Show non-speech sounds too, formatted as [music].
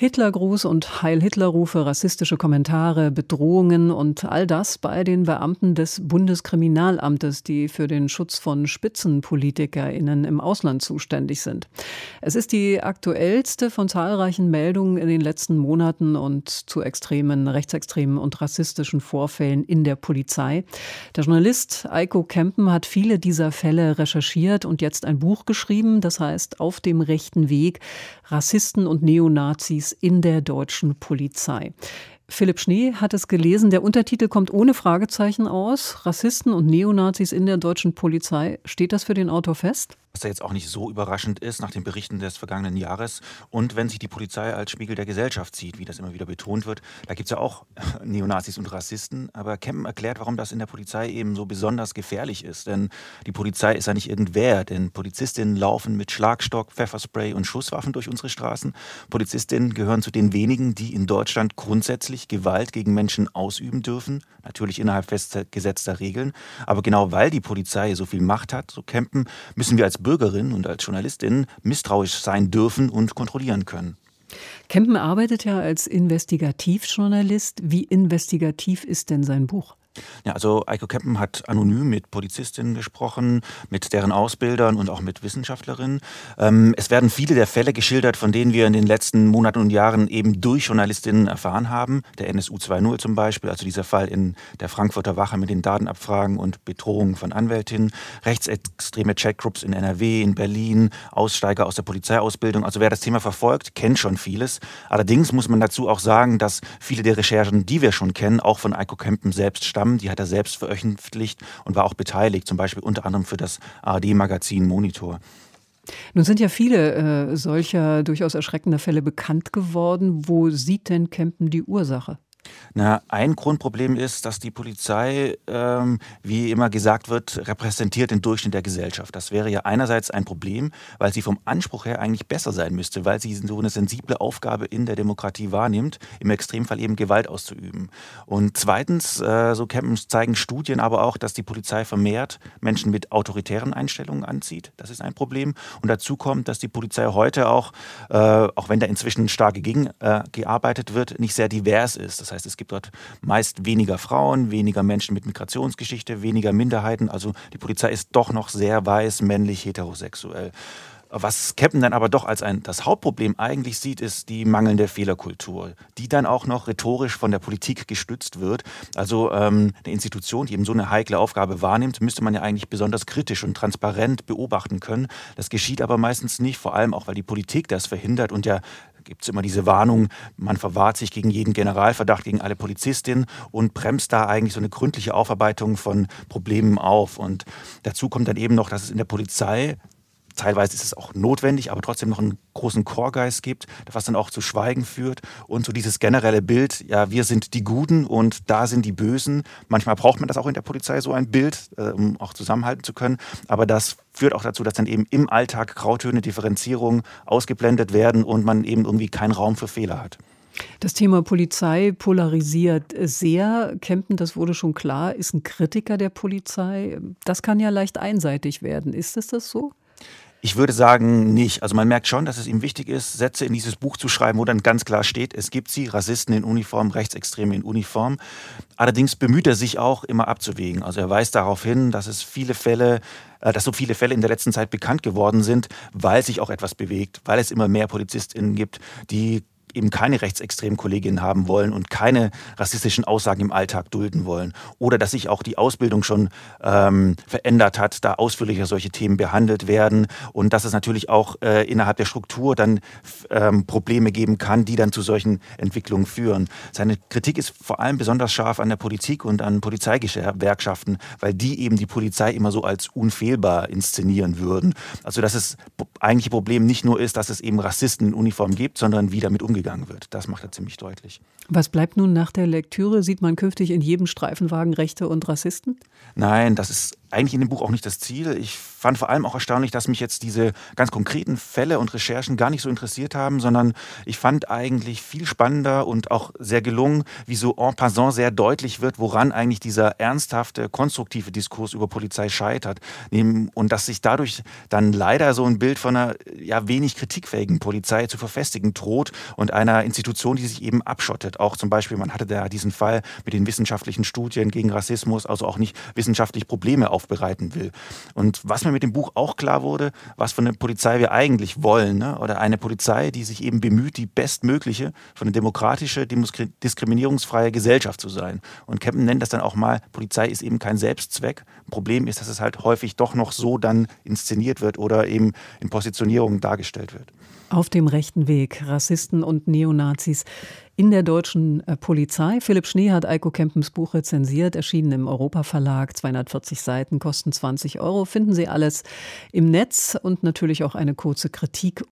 Hitlergruß und Heil-Hitler-Rufe, rassistische Kommentare, Bedrohungen und all das bei den Beamten des Bundeskriminalamtes, die für den Schutz von SpitzenpolitikerInnen im Ausland zuständig sind. Es ist die aktuellste von zahlreichen Meldungen in den letzten Monaten und zu extremen, rechtsextremen und rassistischen Vorfällen in der Polizei. Der Journalist Eiko Kempen hat viele dieser Fälle recherchiert und jetzt ein Buch geschrieben, das heißt Auf dem rechten Weg, Rassisten und Neonazis in der deutschen Polizei. Philipp Schnee hat es gelesen. Der Untertitel kommt ohne Fragezeichen aus. Rassisten und Neonazis in der deutschen Polizei. Steht das für den Autor fest? was ja jetzt auch nicht so überraschend ist nach den Berichten des vergangenen Jahres. Und wenn sich die Polizei als Spiegel der Gesellschaft sieht, wie das immer wieder betont wird, da gibt es ja auch [laughs] Neonazis und Rassisten. Aber Kempen erklärt, warum das in der Polizei eben so besonders gefährlich ist. Denn die Polizei ist ja nicht irgendwer. Denn Polizistinnen laufen mit Schlagstock, Pfefferspray und Schusswaffen durch unsere Straßen. Polizistinnen gehören zu den wenigen, die in Deutschland grundsätzlich Gewalt gegen Menschen ausüben dürfen. Natürlich innerhalb festgesetzter Regeln. Aber genau weil die Polizei so viel Macht hat, so Kempen, müssen wir als Bürgerin und als Journalistin misstrauisch sein dürfen und kontrollieren können. Kempen arbeitet ja als Investigativjournalist. Wie investigativ ist denn sein Buch? Ja, also Eiko Kempen hat anonym mit Polizistinnen gesprochen, mit deren Ausbildern und auch mit Wissenschaftlerinnen. Ähm, es werden viele der Fälle geschildert, von denen wir in den letzten Monaten und Jahren eben durch Journalistinnen erfahren haben. Der NSU 2.0 zum Beispiel, also dieser Fall in der Frankfurter Wache mit den Datenabfragen und Bedrohungen von Anwältinnen, rechtsextreme Chatgroups in NRW, in Berlin, Aussteiger aus der Polizeiausbildung. Also wer das Thema verfolgt, kennt schon vieles. Allerdings muss man dazu auch sagen, dass viele der Recherchen, die wir schon kennen, auch von Eiko Kempen selbst stammen Programm, die hat er selbst veröffentlicht und war auch beteiligt, zum Beispiel unter anderem für das ARD-Magazin Monitor. Nun sind ja viele äh, solcher durchaus erschreckender Fälle bekannt geworden. Wo sieht denn Kempen die Ursache? Na, ein Grundproblem ist, dass die Polizei, ähm, wie immer gesagt wird, repräsentiert den Durchschnitt der Gesellschaft. Das wäre ja einerseits ein Problem, weil sie vom Anspruch her eigentlich besser sein müsste, weil sie so eine sensible Aufgabe in der Demokratie wahrnimmt, im Extremfall eben Gewalt auszuüben. Und zweitens, äh, so zeigen Studien aber auch, dass die Polizei vermehrt Menschen mit autoritären Einstellungen anzieht. Das ist ein Problem. Und dazu kommt, dass die Polizei heute auch, äh, auch wenn da inzwischen stark gegen äh, gearbeitet wird, nicht sehr divers ist. Das heißt, es gibt dort meist weniger Frauen, weniger Menschen mit Migrationsgeschichte, weniger Minderheiten. Also die Polizei ist doch noch sehr weiß, männlich, heterosexuell. Was Captain dann aber doch als ein, das Hauptproblem eigentlich sieht, ist die mangelnde Fehlerkultur, die dann auch noch rhetorisch von der Politik gestützt wird. Also ähm, eine Institution, die eben so eine heikle Aufgabe wahrnimmt, müsste man ja eigentlich besonders kritisch und transparent beobachten können. Das geschieht aber meistens nicht, vor allem auch, weil die Politik das verhindert und ja gibt es immer diese Warnung, man verwahrt sich gegen jeden Generalverdacht, gegen alle Polizistinnen und bremst da eigentlich so eine gründliche Aufarbeitung von Problemen auf. Und dazu kommt dann eben noch, dass es in der Polizei teilweise ist es auch notwendig, aber trotzdem noch einen großen Chorgeist gibt, was dann auch zu Schweigen führt und so dieses generelle Bild, ja, wir sind die Guten und da sind die Bösen. Manchmal braucht man das auch in der Polizei, so ein Bild, äh, um auch zusammenhalten zu können, aber das führt auch dazu, dass dann eben im Alltag Grautöne, Differenzierung ausgeblendet werden und man eben irgendwie keinen Raum für Fehler hat. Das Thema Polizei polarisiert sehr. Kempen, das wurde schon klar, ist ein Kritiker der Polizei. Das kann ja leicht einseitig werden. Ist es das so? Ich würde sagen, nicht. Also man merkt schon, dass es ihm wichtig ist, Sätze in dieses Buch zu schreiben, wo dann ganz klar steht, es gibt sie, Rassisten in Uniform, Rechtsextreme in Uniform. Allerdings bemüht er sich auch immer abzuwägen. Also er weist darauf hin, dass es viele Fälle äh, dass so viele Fälle in der letzten Zeit bekannt geworden sind, weil sich auch etwas bewegt, weil es immer mehr PolizistInnen gibt, die eben keine rechtsextremen Kolleginnen haben wollen und keine rassistischen Aussagen im Alltag dulden wollen. Oder dass sich auch die Ausbildung schon ähm, verändert hat, da ausführlicher solche Themen behandelt werden und dass es natürlich auch äh, innerhalb der Struktur dann ähm, Probleme geben kann, die dann zu solchen Entwicklungen führen. Seine Kritik ist vor allem besonders scharf an der Politik und an Polizeigewerkschaften, weil die eben die Polizei immer so als unfehlbar inszenieren würden. Also dass das eigentliche Problem nicht nur ist, dass es eben Rassisten in Uniform gibt, sondern wie damit umgeht umgegangen wird. Das macht er ziemlich deutlich. Was bleibt nun nach der Lektüre? Sieht man künftig in jedem Streifenwagen Rechte und Rassisten? Nein, das ist eigentlich in dem Buch auch nicht das Ziel. Ich fand vor allem auch erstaunlich, dass mich jetzt diese ganz konkreten Fälle und Recherchen gar nicht so interessiert haben, sondern ich fand eigentlich viel spannender und auch sehr gelungen, wie so en passant sehr deutlich wird, woran eigentlich dieser ernsthafte, konstruktive Diskurs über Polizei scheitert. Und dass sich dadurch dann leider so ein Bild von einer ja, wenig kritikfähigen Polizei zu verfestigen droht und einer Institution, die sich eben abschottet. Auch zum Beispiel, man hatte da diesen Fall mit den wissenschaftlichen Studien gegen Rassismus, also auch nicht wissenschaftlich Probleme aufbereiten will. Und was mir mit dem Buch auch klar wurde, was für eine Polizei wir eigentlich wollen, ne? oder eine Polizei, die sich eben bemüht, die bestmögliche für eine demokratische, diskriminierungsfreie Gesellschaft zu sein. Und Kempen nennt das dann auch mal, Polizei ist eben kein Selbstzweck. Problem ist, dass es halt häufig doch noch so dann inszeniert wird oder eben in Positionierungen dargestellt wird. Auf dem rechten Weg, Rassisten und Neonazis in der deutschen äh, Polizei. Philipp Schnee hat Eiko Kempens Buch rezensiert, erschienen im Europa Verlag, 240 Seiten, kosten 20 Euro. Finden Sie alles im Netz und natürlich auch eine kurze Kritik.